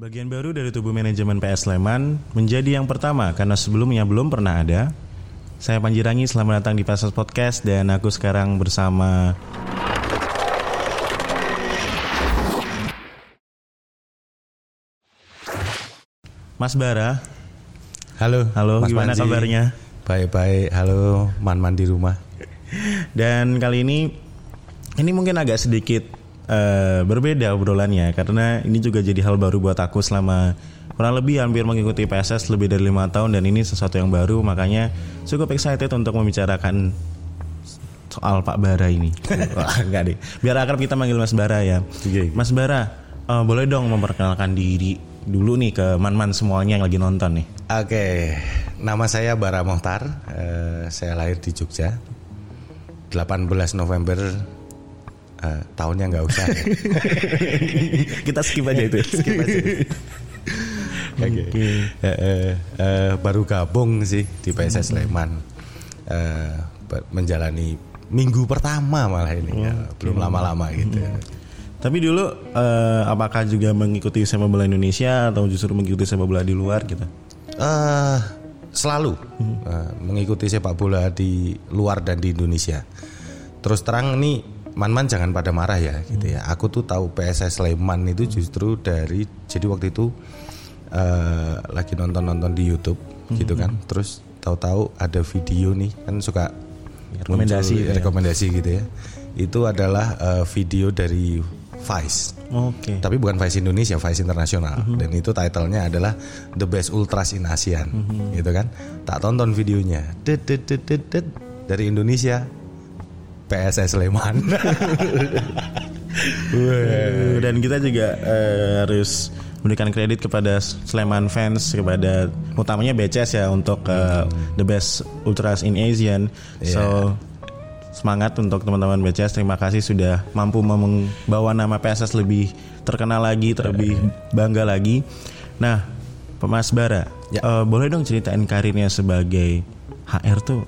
Bagian baru dari tubuh manajemen PS Sleman menjadi yang pertama karena sebelumnya belum pernah ada. Saya Panji Rangi, selamat datang di Pasas Podcast dan aku sekarang bersama Mas Bara. Halo. Halo, Mas gimana Panji. kabarnya? Baik-baik. Halo, man-man di rumah. Dan kali ini ini mungkin agak sedikit eh, berbeda obrolannya karena ini juga jadi hal baru buat aku selama kurang lebih hampir mengikuti PSS lebih dari lima tahun dan ini sesuatu yang baru makanya cukup excited untuk membicarakan soal Pak Bara ini. Wah, enggak deh. Biar akrab kita manggil Mas Bara ya. Oke. Mas Bara, eh, boleh dong memperkenalkan diri dulu nih ke man-man semuanya yang lagi nonton nih. Oke, nama saya Bara Mohtar. Eh, saya lahir di Jogja. 18 November eh, tahunnya nggak usah. ya. kita skip aja itu. Skip aja. Oke. Eh, eh, eh, baru gabung sih di PSS Sleman. Eh, ber- menjalani minggu pertama malah ini ya. belum lama-lama gitu. Tapi dulu eh, apakah juga mengikuti sepak bola Indonesia atau justru mengikuti sepak bola di luar gitu? eh selalu eh, mengikuti sepak bola di luar dan di Indonesia. Terus terang nih man-man jangan pada marah ya gitu ya. Aku tuh tahu PSS Sleman itu justru dari jadi waktu itu eh, lagi nonton-nonton di YouTube gitu kan. Terus tahu-tahu ada video nih kan suka Rekomendasi muncul gitu ya. rekomendasi gitu ya. Itu adalah eh, video dari Vice. Oke. Tapi bukan Vice Indonesia, Vice Internasional. Mhm. Dan itu titlenya adalah The Best Ultras in ASEAN, Mhm. gitu kan? Tak tonton videonya, Dit, dit, dit, dit, dit. dari Indonesia, PSS Sleman. Dan kita juga eh, harus memberikan kredit kepada Sleman fans kepada utamanya BCS ya untuk eh, the best ultras in Asian. So semangat untuk teman-teman BCS. Terima kasih sudah mampu membawa nama PSS lebih terkenal lagi, terlebih bangga lagi. Nah, Mas Bara, Ya. eh, boleh dong ceritain karirnya sebagai HR tuh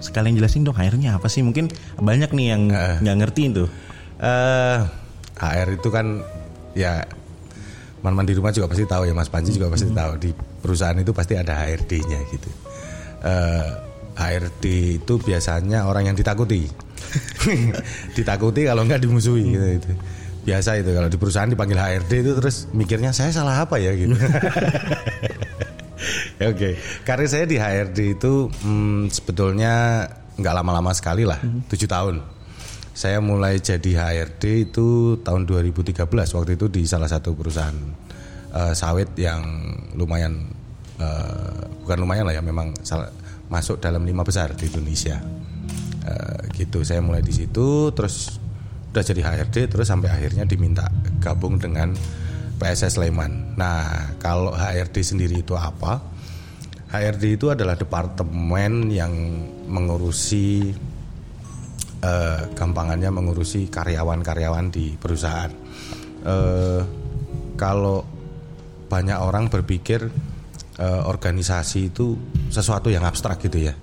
sekalian jelasin dong HR-nya apa sih? Mungkin banyak nih yang Eh. nggak ngerti itu. Eh, HR itu kan ya man-man di rumah juga pasti tahu ya Mas Panji juga pasti tahu di perusahaan itu pasti ada HRD-nya gitu. Eh, HRD itu biasanya orang yang ditakuti, ditakuti kalau nggak dimusuhi gitu, gitu. Biasa itu kalau di perusahaan dipanggil HRD itu terus mikirnya saya salah apa ya gitu. Oke, karir saya di HRD itu hmm, sebetulnya nggak lama-lama sekali lah, tujuh tahun. Saya mulai jadi HRD itu tahun 2013 waktu itu di salah satu perusahaan eh, sawit yang lumayan eh, bukan lumayan lah ya memang salah- masuk dalam lima besar di Indonesia. Eh, gitu, saya mulai di situ terus udah jadi HRD terus sampai akhirnya diminta gabung dengan PSS Sleman. Nah, kalau HRD sendiri itu apa? HRD itu adalah departemen yang mengurusi eh, gampangannya mengurusi karyawan-karyawan di perusahaan. Eh, kalau banyak orang berpikir eh, organisasi itu sesuatu yang abstrak gitu ya.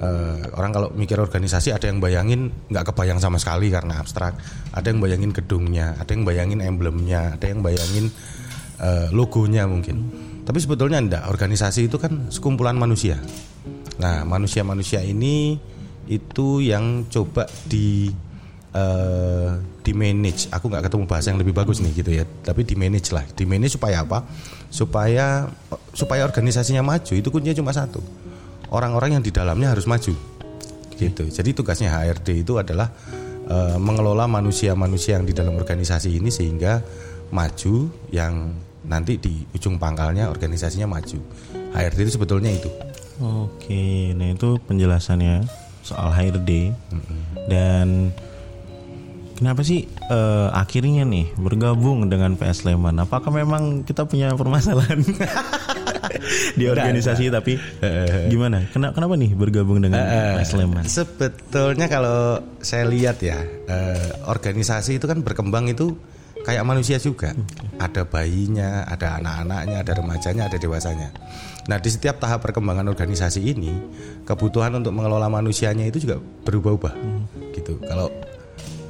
Eh, orang kalau mikir organisasi ada yang bayangin nggak kebayang sama sekali karena abstrak. Ada yang bayangin gedungnya, ada yang bayangin emblemnya, ada yang bayangin eh, logonya mungkin. Tapi sebetulnya enggak. Organisasi itu kan sekumpulan manusia. Nah, manusia-manusia ini itu yang coba di eh, di manage. Aku nggak ketemu bahasa yang lebih bagus nih gitu ya. Tapi di manage lah. Di manage supaya apa? Supaya supaya organisasinya maju. Itu kuncinya cuma satu. Orang-orang yang di dalamnya harus maju. Gitu. Jadi tugasnya HRD itu adalah eh, mengelola manusia-manusia yang di dalam organisasi ini sehingga maju yang nanti di ujung pangkalnya organisasinya maju. HRD itu sebetulnya itu. Oke, nah itu penjelasannya soal HRD dan kenapa sih eh, akhirnya nih bergabung dengan PS Sleman? Apakah memang kita punya permasalahan di organisasi tapi gimana? Kenapa, kenapa nih bergabung dengan PS Sleman? Sebetulnya kalau saya lihat ya, eh, organisasi itu kan berkembang itu kayak manusia juga. Ada bayinya, ada anak-anaknya, ada remajanya, ada dewasanya. Nah, di setiap tahap perkembangan organisasi ini, kebutuhan untuk mengelola manusianya itu juga berubah-ubah. Gitu. Kalau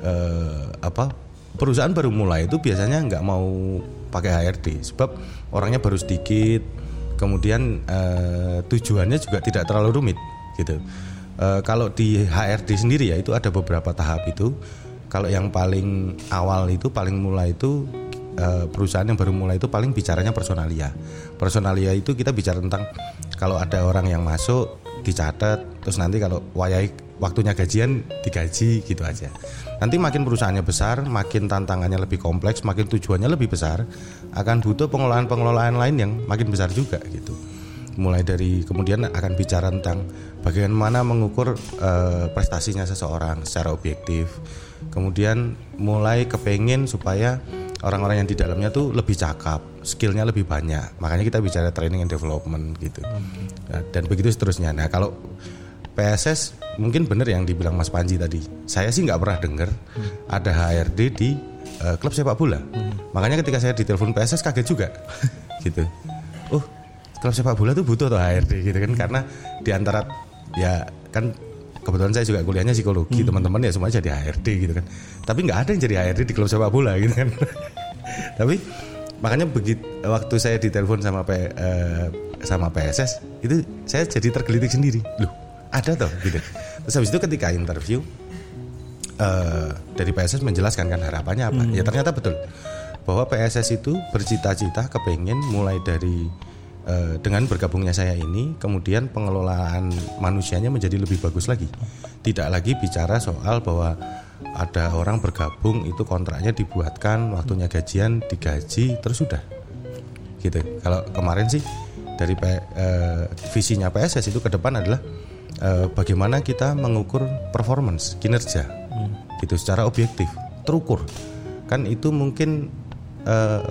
eh, apa perusahaan baru mulai itu biasanya nggak mau pakai HRD sebab orangnya baru sedikit kemudian eh, tujuannya juga tidak terlalu rumit gitu Eh, kalau di HRD sendiri ya itu ada beberapa tahap itu kalau yang paling awal itu paling mulai itu eh, perusahaan yang baru mulai itu paling bicaranya personalia. Personalia itu kita bicara tentang kalau ada orang yang masuk dicatat terus nanti kalau wayai waktunya gajian digaji gitu aja. Nanti makin perusahaannya besar makin tantangannya lebih kompleks makin tujuannya lebih besar akan butuh pengelolaan-pengelolaan lain yang makin besar juga gitu mulai dari kemudian akan bicara tentang bagaimana mengukur eh, prestasinya seseorang secara objektif. Kemudian mulai kepengen supaya orang-orang yang di dalamnya tuh lebih cakap skillnya lebih banyak. Makanya kita bicara training and development gitu. Nah, dan begitu seterusnya. Nah kalau PSS mungkin benar yang dibilang Mas Panji tadi. Saya sih nggak pernah dengar ada HRD di eh, klub sepak bola. Makanya ketika saya ditelepon PSS kaget juga. Gitu. Oh klub sepak bola tuh butuh tuh HRD gitu kan karena di antara ya kan kebetulan saya juga kuliahnya psikologi teman-teman ya semua jadi HRD gitu kan. Tapi nggak ada yang jadi HRD di klub sepak bola gitu kan. Tapi makanya begitu waktu saya ditelepon sama P, eh, sama PSS itu saya jadi tergelitik sendiri. Loh ada toh gitu. Terus habis itu ketika interview eh, dari PSS menjelaskan kan harapannya apa. Ya ternyata betul bahwa PSS itu bercita-cita kepengen mulai dari dengan bergabungnya saya ini kemudian pengelolaan manusianya menjadi lebih bagus lagi. Tidak lagi bicara soal bahwa ada orang bergabung itu kontraknya dibuatkan waktunya gajian digaji terus sudah. Gitu. Kalau kemarin sih dari P- eh, visinya PSS itu ke depan adalah eh, bagaimana kita mengukur performance kinerja. Gitu secara objektif terukur. Kan itu mungkin eh,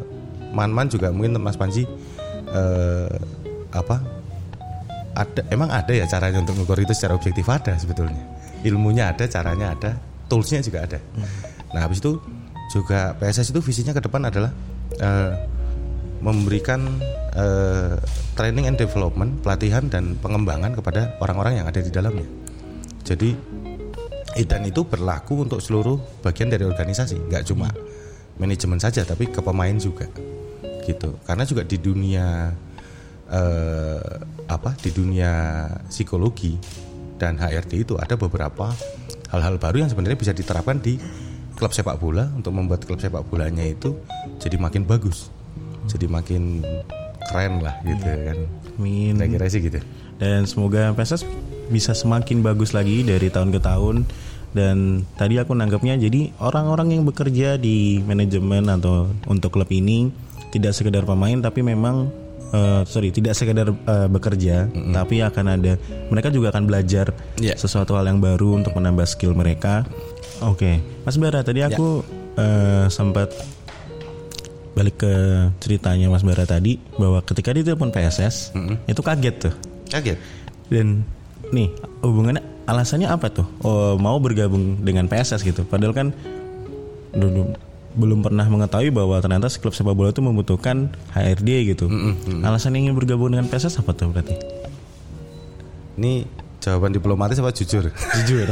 man-man juga mungkin Mas Panji eh, apa ada emang ada ya caranya untuk mengukur itu secara objektif? Ada sebetulnya. Ilmunya ada caranya ada toolsnya juga ada. Nah habis itu juga PSS itu visinya ke depan adalah eh, memberikan eh, training and development pelatihan dan pengembangan kepada orang-orang yang ada di dalamnya. Jadi dan itu berlaku untuk seluruh bagian dari organisasi nggak cuma manajemen saja tapi ke pemain juga gitu. Karena juga di dunia eh, apa di dunia psikologi dan HRD itu ada beberapa hal-hal baru yang sebenarnya bisa diterapkan di klub sepak bola. Untuk membuat klub sepak bolanya itu jadi makin bagus jadi makin keren lah gitu kan. Amin. kira-kira sih gitu. Dan semoga PSS bisa semakin bagus lagi dari tahun ke tahun. Dan tadi aku nanggapnya jadi orang-orang yang bekerja di manajemen atau untuk klub ini tidak sekedar pemain tapi memang eh, sorry tidak sekedar eh, bekerja tapi akan ada mereka juga akan belajar Iya. sesuatu hal yang baru untuk menambah skill mereka. Oke, Mas Bara tadi aku eh, sempat balik ke ceritanya Mas Bara tadi bahwa ketika ditelepon PSS itu kaget tuh. Kaget? Dan nih hubungannya alasannya apa tuh? Oh, mau bergabung dengan PSS gitu. Padahal kan dulu belum pernah mengetahui bahwa ternyata klub sepak bola itu membutuhkan HRD gitu. Alasan ingin bergabung dengan PSS apa tuh berarti? Ini jawaban diplomatis apa jujur? jujur.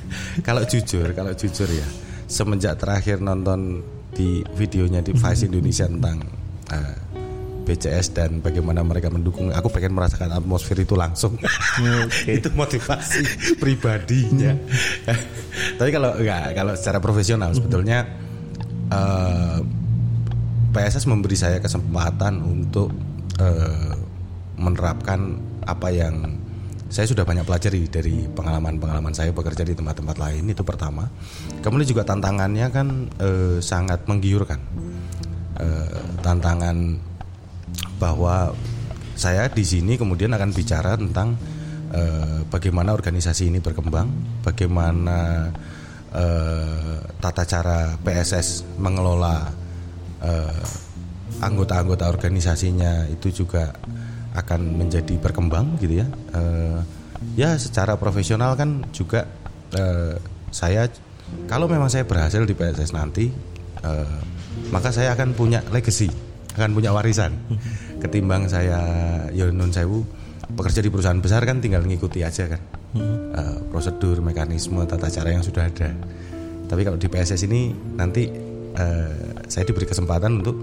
kalau jujur, kalau jujur ya, semenjak terakhir nonton di videonya di Vice Indonesia tentang eh, BCS dan bagaimana mereka mendukung, aku pengen merasakan atmosfer itu langsung. itu motivasi pribadinya. Tapi kalau enggak, kalau secara profesional sebetulnya eh, PSS memberi saya kesempatan untuk eh, menerapkan apa yang saya sudah banyak pelajari dari pengalaman-pengalaman saya bekerja di tempat-tempat lain itu pertama. Kemudian juga tantangannya kan eh, sangat menggiurkan. Eh, tantangan bahwa saya di sini kemudian akan bicara tentang eh, bagaimana organisasi ini berkembang, bagaimana eh, tata cara PSS mengelola eh, anggota-anggota organisasinya itu juga akan menjadi berkembang gitu ya. Ya secara profesional kan juga saya kalau memang saya berhasil di PSS nanti maka saya akan punya legacy, akan punya warisan. Ketimbang saya Yonun Sewu bekerja di perusahaan besar kan tinggal ngikuti aja kan. Eh, prosedur, mekanisme, tata cara yang sudah ada. Tapi kalau di PSS ini nanti eh, saya diberi kesempatan untuk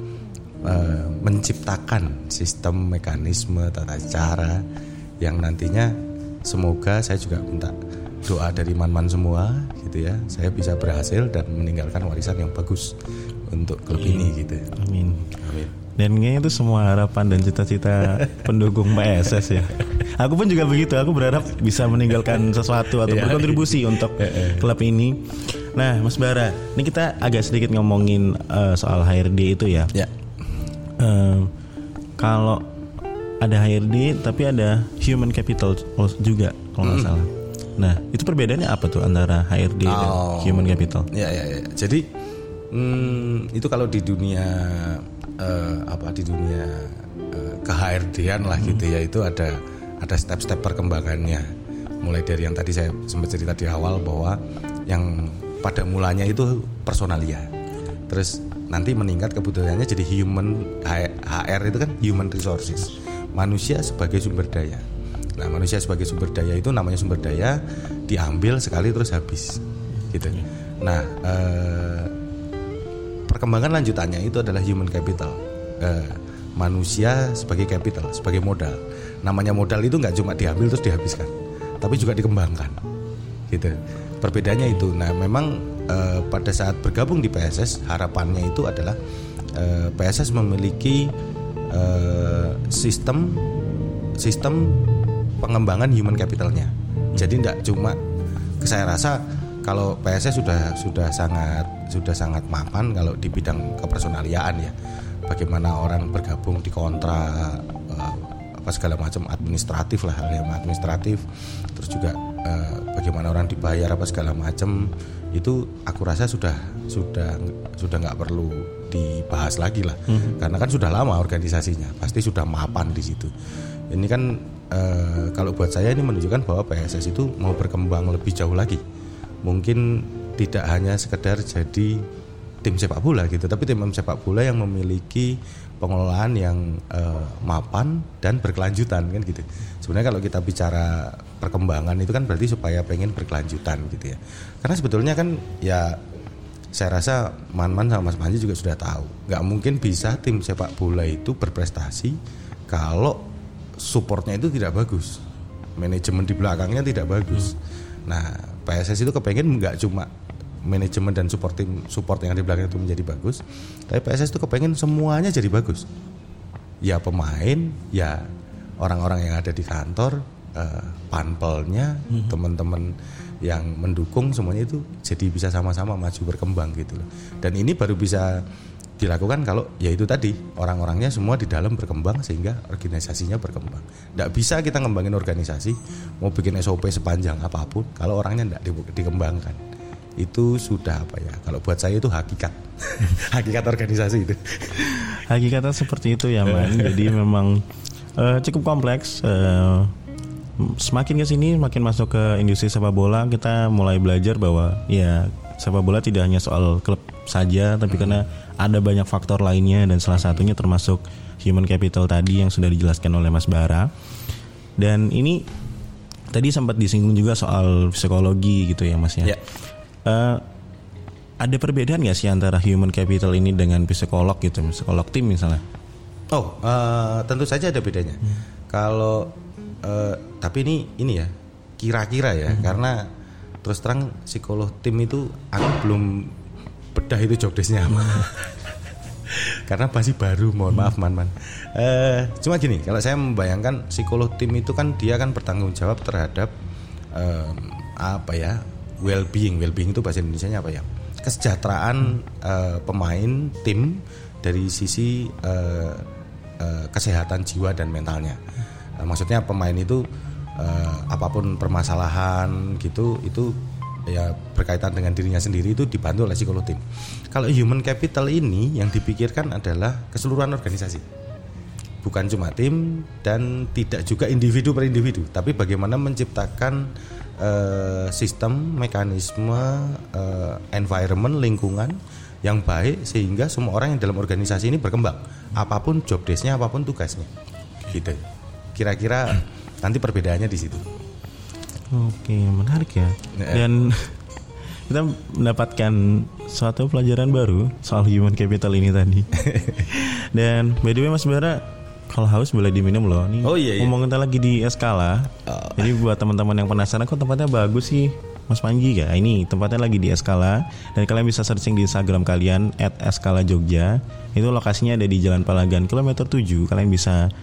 uh, menciptakan sistem mekanisme tata cara yang nantinya semoga saya juga minta doa dari man-man semua gitu ya saya bisa berhasil dan meninggalkan warisan yang bagus untuk klub Amin. ini gitu Amin. Amin. Dan kayaknya itu semua harapan dan cita-cita pendukung PSS ya. Aku pun juga begitu. Aku berharap bisa meninggalkan sesuatu atau yeah. berkontribusi untuk klub ini. Nah, Mas Bara, ini kita agak sedikit ngomongin uh, soal HRD itu ya. Yeah. Uh, kalau ada HRD tapi ada human capital juga kalau nggak mm. salah. Nah, itu perbedaannya apa tuh antara HRD oh. dan human capital? Ya, ya, ya. Jadi hmm, itu kalau di dunia uh, apa di dunia uh, ke HRD-an lah hmm. gitu ya, itu ada ada step-step perkembangannya. Mulai dari yang tadi saya sempat cerita di awal bahwa yang pada mulanya itu personalia. Terus nanti meningkat kebutuhannya jadi human HR itu kan human resources. Manusia sebagai sumber daya Nah manusia sebagai sumber daya itu namanya sumber daya diambil sekali terus habis, gitu. Nah eh, perkembangan lanjutannya itu adalah human capital, eh, manusia sebagai capital, sebagai modal. Namanya modal itu nggak cuma diambil terus dihabiskan, tapi juga dikembangkan, gitu. Perbedaannya itu. Nah memang eh, pada saat bergabung di PSS harapannya itu adalah eh, PSS memiliki eh, sistem sistem pengembangan human capitalnya. Jadi tidak cuma saya rasa kalau PSS sudah sudah sangat sudah sangat mapan kalau di bidang kepersonaliaan ya. Bagaimana orang bergabung di kontra uh, apa segala macam administratif lah hal yang administratif. Terus juga uh, bagaimana orang dibayar apa segala macam itu aku rasa sudah sudah sudah nggak perlu dibahas lagi lah. Hmm. Karena kan sudah lama organisasinya, pasti sudah mapan di situ. Ini kan uh, kalau buat saya ini menunjukkan bahwa PSS itu mau berkembang lebih jauh lagi. Mungkin tidak hanya sekedar jadi tim sepak bola gitu, tapi tim sepak bola yang memiliki pengelolaan yang uh, mapan dan berkelanjutan kan gitu. Sebenarnya kalau kita bicara perkembangan itu kan berarti supaya pengen berkelanjutan gitu ya. Karena sebetulnya kan ya saya rasa Man-Man sama Mas Panji juga sudah tahu, nggak mungkin bisa tim sepak bola itu berprestasi kalau supportnya itu tidak bagus manajemen di belakangnya tidak bagus hmm. nah PSS itu kepengen nggak cuma manajemen dan support tim support yang di belakang itu menjadi bagus tapi PSS itu kepengen semuanya jadi bagus ya pemain ya orang-orang yang ada di kantor uh, panpelnya hmm. teman-teman yang mendukung semuanya itu jadi bisa sama-sama maju berkembang gitu loh dan ini baru bisa dilakukan kalau ya itu tadi orang-orangnya semua di dalam berkembang sehingga organisasinya berkembang. Tidak bisa kita ngembangin organisasi mau bikin SOP sepanjang apa pun kalau orangnya tidak di, dikembangkan itu sudah apa ya kalau buat saya itu hakikat hakikat organisasi itu hakikatnya seperti itu ya man jadi memang uh, cukup kompleks uh, semakin ke sini makin masuk ke industri sepak bola kita mulai belajar bahwa ya sepak bola tidak hanya soal klub saja tapi hmm. karena ada banyak faktor lainnya dan salah satunya termasuk human capital tadi yang sudah dijelaskan oleh Mas Bara. Dan ini tadi sempat disinggung juga soal psikologi gitu ya Mas ya. Yeah. Uh, ada perbedaan nggak sih antara human capital ini dengan psikolog gitu, psikolog tim misalnya? Oh, uh, tentu saja ada bedanya. Hmm. Kalau uh, tapi ini ini ya kira-kira ya, hmm. karena terus terang psikolog tim itu aku belum bedah itu job desknya apa karena masih baru mohon maaf man man uh, cuma gini kalau saya membayangkan psikolog tim itu kan dia kan bertanggung jawab terhadap uh, apa ya well being well being itu bahasa Indonesia nya apa ya kesejahteraan uh, pemain tim dari sisi uh, uh, kesehatan jiwa dan mentalnya uh, maksudnya pemain itu uh, apa pun permasalahan gitu itu ya berkaitan dengan dirinya sendiri itu dibantu oleh psikolog tim. Kalau human capital ini yang dipikirkan adalah keseluruhan organisasi. Bukan cuma tim dan tidak juga individu per individu, tapi bagaimana menciptakan uh, sistem, mekanisme, uh, environment, lingkungan yang baik sehingga semua orang yang dalam organisasi ini berkembang. Apa pun job desknya, apa pun tugasnya. Gitu. Kira-kira nanti perbedaannya di situ. Oke, menarik ya. Dan kita mendapatkan suatu pelajaran baru soal human capital ini tadi. Dan by the way Mas Bara, kalau haus boleh diminum loh. Nih, Oh, iya, iya. Ngomong kita lagi di Eskala. Oh. Jadi buat teman-teman yang penasaran kok tempatnya bagus sih. Mas Panji ya, ini tempatnya lagi di Eskala dan kalian bisa searching di Instagram kalian @eskala Jogja. Itu lokasinya ada di Jalan Palagan kilometer 7. Kalian bisa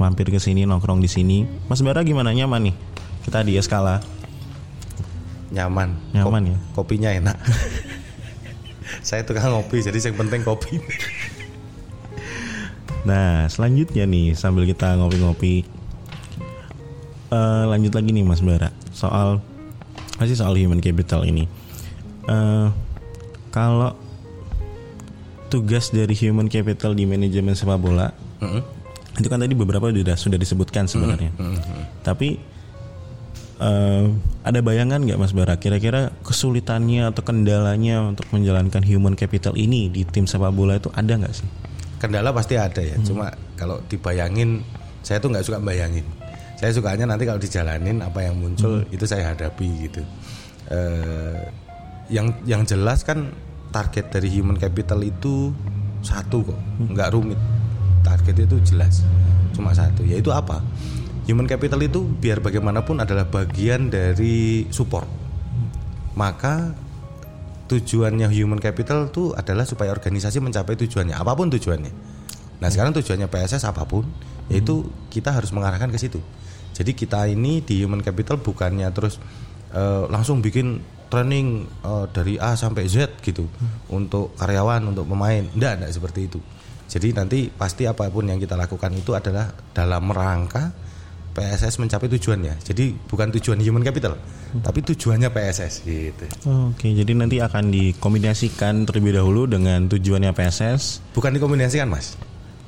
mampir ke sini nongkrong di sini. Mas Bara gimana nyaman nih? Kita di Eskala. Nyaman. Nyaman ya? Kopinya enak. saya tukang ngopi, jadi yang penting kopi. Nah, selanjutnya nih sambil kita ngopi-ngopi eh, lanjut lagi nih Mas Bara soal masih soal human capital ini. Eh, kalau tugas dari human capital di manajemen sepak bola Mm-mm. itu kan tadi beberapa sudah sudah disebutkan sebenarnya. Tapi eh, ada bayangan nggak Mas Bara kira-kira kesulitannya atau kendalanya untuk menjalankan human capital ini di tim sepak bola itu ada nggak sih? Kendala pasti ada ya. Cuma kalau dibayangin, saya tuh nggak suka bayangin. Saya sukanya nanti kalau dijalanin apa yang muncul itu saya hadapi gitu. Eh, yang yang jelas kan target dari human capital itu satu kok, nggak rumit. Target itu jelas, cuma satu. Yaitu apa? Human capital itu biar bagaimanapun adalah bagian dari support. Maka tujuannya human capital itu adalah supaya organisasi mencapai tujuannya apa pun tujuannya. Nah sekarang tujuannya PSS apa pun yaitu kita harus mengarahkan ke situ. Jadi kita ini di human capital bukannya terus eh, langsung bikin training eh, dari A sampai Z gitu untuk karyawan untuk pemain. Enggak, enggak seperti itu. Jadi nanti pasti apa pun yang kita lakukan itu adalah dalam rangka PSS mencapai tujuannya. Jadi bukan tujuan human capital, tapi tujuannya PSS gitu. Oke, jadi nanti akan dikombinasikan terlebih dahulu dengan tujuannya PSS. Bukan dikombinasikan mas,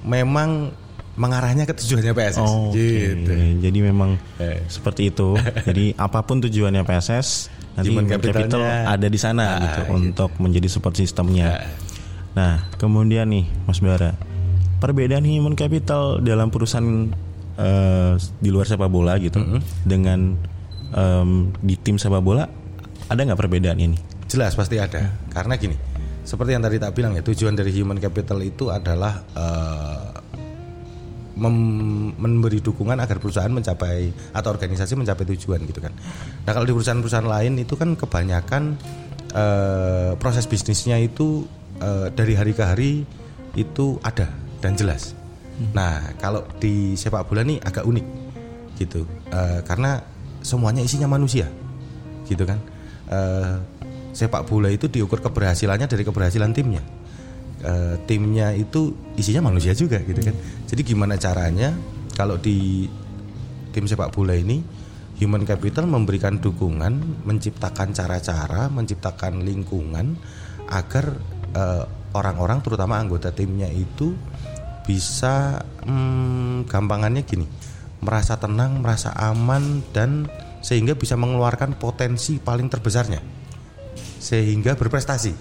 memang mengarahnya ke tujuannya PSS. Oke, Gitu. jadi memang Eh. seperti itu. jadi apa pun tujuannya PSS, nanti Human human capital capitalnya. ada di sana Ah, gitu gitu. untuk menjadi support sistemnya. Nah, kemudian nih, Mas Bara, perbedaan human capital dalam perusahaan eh, di luar sepak bola gitu dengan em, di tim sepak bola ada nggak perbedaan ini? Jelas pasti ada. Karena gini, seperti yang tadi tak bilang ya, tujuan dari human capital itu adalah eh, mem- memberi dukungan agar perusahaan mencapai atau organisasi mencapai tujuan gitu kan. Nah kalau di perusahaan-perusahaan lain itu kan kebanyakan eh, proses bisnisnya itu eh, dari hari ke hari itu ada dan jelas. Nah kalau di sepak bola nih agak unik gitu Eh, karena semuanya isinya manusia gitu kan. Eh, sepak bola itu diukur keberhasilannya dari keberhasilan timnya. Eh, timnya itu isinya manusia juga gitu kan. Jadi gimana caranya kalau di tim sepak bola ini human capital memberikan dukungan, menciptakan cara-cara, menciptakan lingkungan agar orang-orang terutama anggota timnya itu bisa hmm, gampangannya gini, merasa tenang, merasa aman dan sehingga bisa mengeluarkan potensi paling terbesarnya sehingga berprestasi.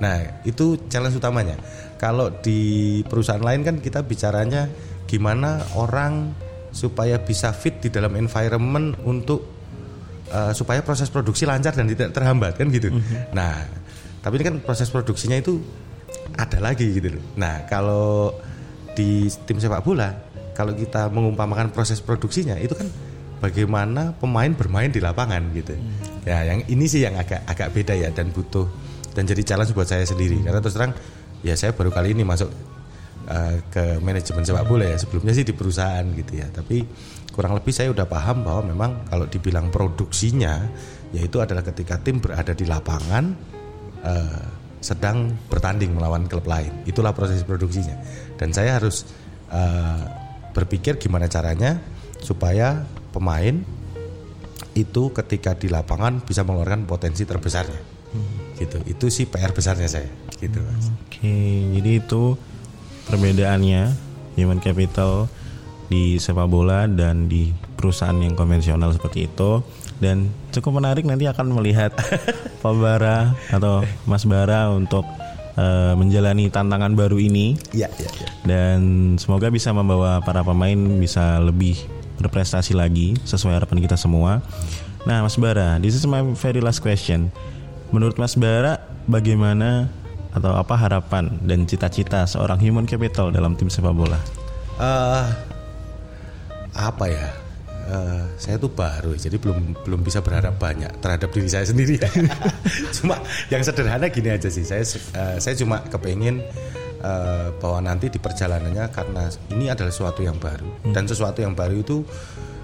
Nah, itu challenge utamanya. Kalau di perusahaan lain kan kita bicaranya gimana orang supaya bisa fit di dalam environment untuk eh, supaya proses produksi lancar dan tidak terhambat kan gitu. Nah, tapi ini kan proses produksinya itu ada lagi gitu loh. Nah, kalau di tim sepak bola, kalau kita mengumpamakan proses produksinya itu kan bagaimana pemain bermain di lapangan gitu. Ya, yang ini sih yang agak agak beda ya dan butuh dan jadi challenge buat saya sendiri. Karena terus terang ya saya baru kali ini masuk uh, ke manajemen sepak bola ya. Sebelumnya sih di perusahaan gitu ya. Tapi kurang lebih saya udah paham bahwa memang kalau dibilang produksinya yaitu adalah ketika tim berada di lapangan uh, sedang bertanding melawan klub lain. Itulah proses produksinya. Dan saya harus uh, berpikir gimana caranya supaya pemain itu ketika di lapangan bisa mengeluarkan potensi terbesarnya. Gitu. Itu sih PR besarnya saya. Gitu Mas. Oke, jadi itu perbedaannya human capital di sepak bola dan di perusahaan yang konvensional seperti itu dan cukup menarik nanti akan melihat Pak Bara atau Mas Bara untuk eh, menjalani tantangan baru ini Iya, iya, iya. dan semoga bisa membawa para pemain bisa lebih berprestasi lagi sesuai harapan kita semua. Nah, Mas Bara, this is my very last question. Menurut Mas Bara, bagaimana atau apa harapan dan cita-cita seorang human capital dalam tim sepak bola? Uh, apa ya? Uh, saya tuh baru jadi belum belum bisa berharap banyak terhadap diri saya sendiri cuma yang sederhana gini aja sih saya uh, saya cuma kepingin uh, bahwa nanti di perjalanannya karena ini adalah sesuatu yang baru hmm. dan sesuatu yang baru itu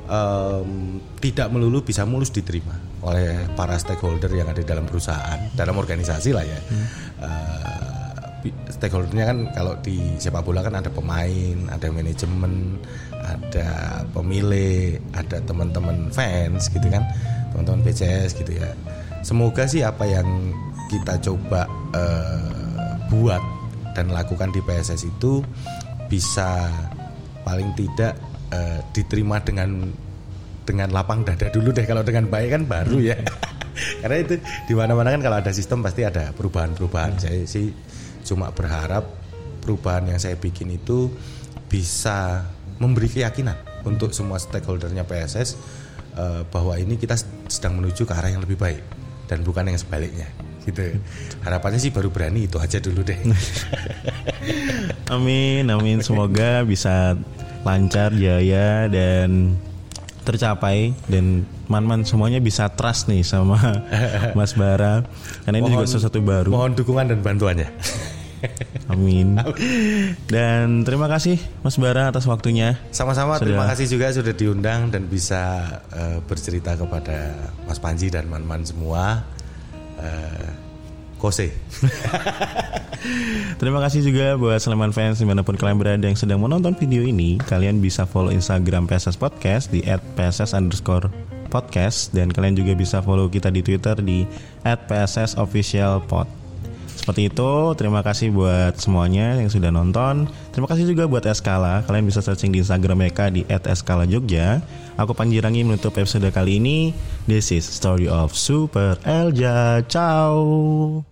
um, tidak melulu bisa mulus diterima oleh para stakeholder yang ada dalam perusahaan dalam organisasi lah ya hmm. uh, stakeholdernya kan kalau di sepak bola kan ada pemain ada manajemen ada pemilih, ada teman-teman fans gitu kan, teman-teman BCS gitu ya. Semoga sih apa yang kita coba uh, buat dan lakukan di PSS itu bisa paling tidak uh, diterima dengan dengan lapang dada dulu deh kalau dengan baik kan baru ya. Karena itu di mana-mana kan kalau ada sistem pasti ada perubahan-perubahan. Saya sih cuma berharap perubahan yang saya bikin itu bisa memberi keyakinan untuk semua stakeholdernya PSS uh, eh, bahwa ini kita sedang menuju ke arah yang lebih baik dan bukan yang sebaliknya. Gitu. Harapannya sih baru berani itu aja dulu deh. Amin amin. Semoga bisa lancar jaya dan tercapai dan man-man semuanya bisa trust nih sama Mas Bara karena ini mohon, juga sesuatu baru mohon dukungan dan bantuannya Amin. Dan terima kasih Mas Bara atas waktunya. Sama-sama terima kasih juga sudah diundang dan bisa uh, bercerita kepada Mas Panji dan Man-Man semua. Uh, Kose. Terima kasih juga buat Sleman fans di mana pun kalian berada yang sedang menonton video ini. Kalian bisa follow Instagram PSS Podcast di @pss underscore podcast dan kalian juga bisa follow kita di Twitter di @pssofficialpod. Seperti itu, terima kasih buat semuanya yang sudah nonton. Terima kasih juga buat Eskala. Kalian bisa searching di Instagram mereka di @eskala_jogja. Aku Panjirangi menutup episode kali ini. This is Story of Super Elja. Ciao.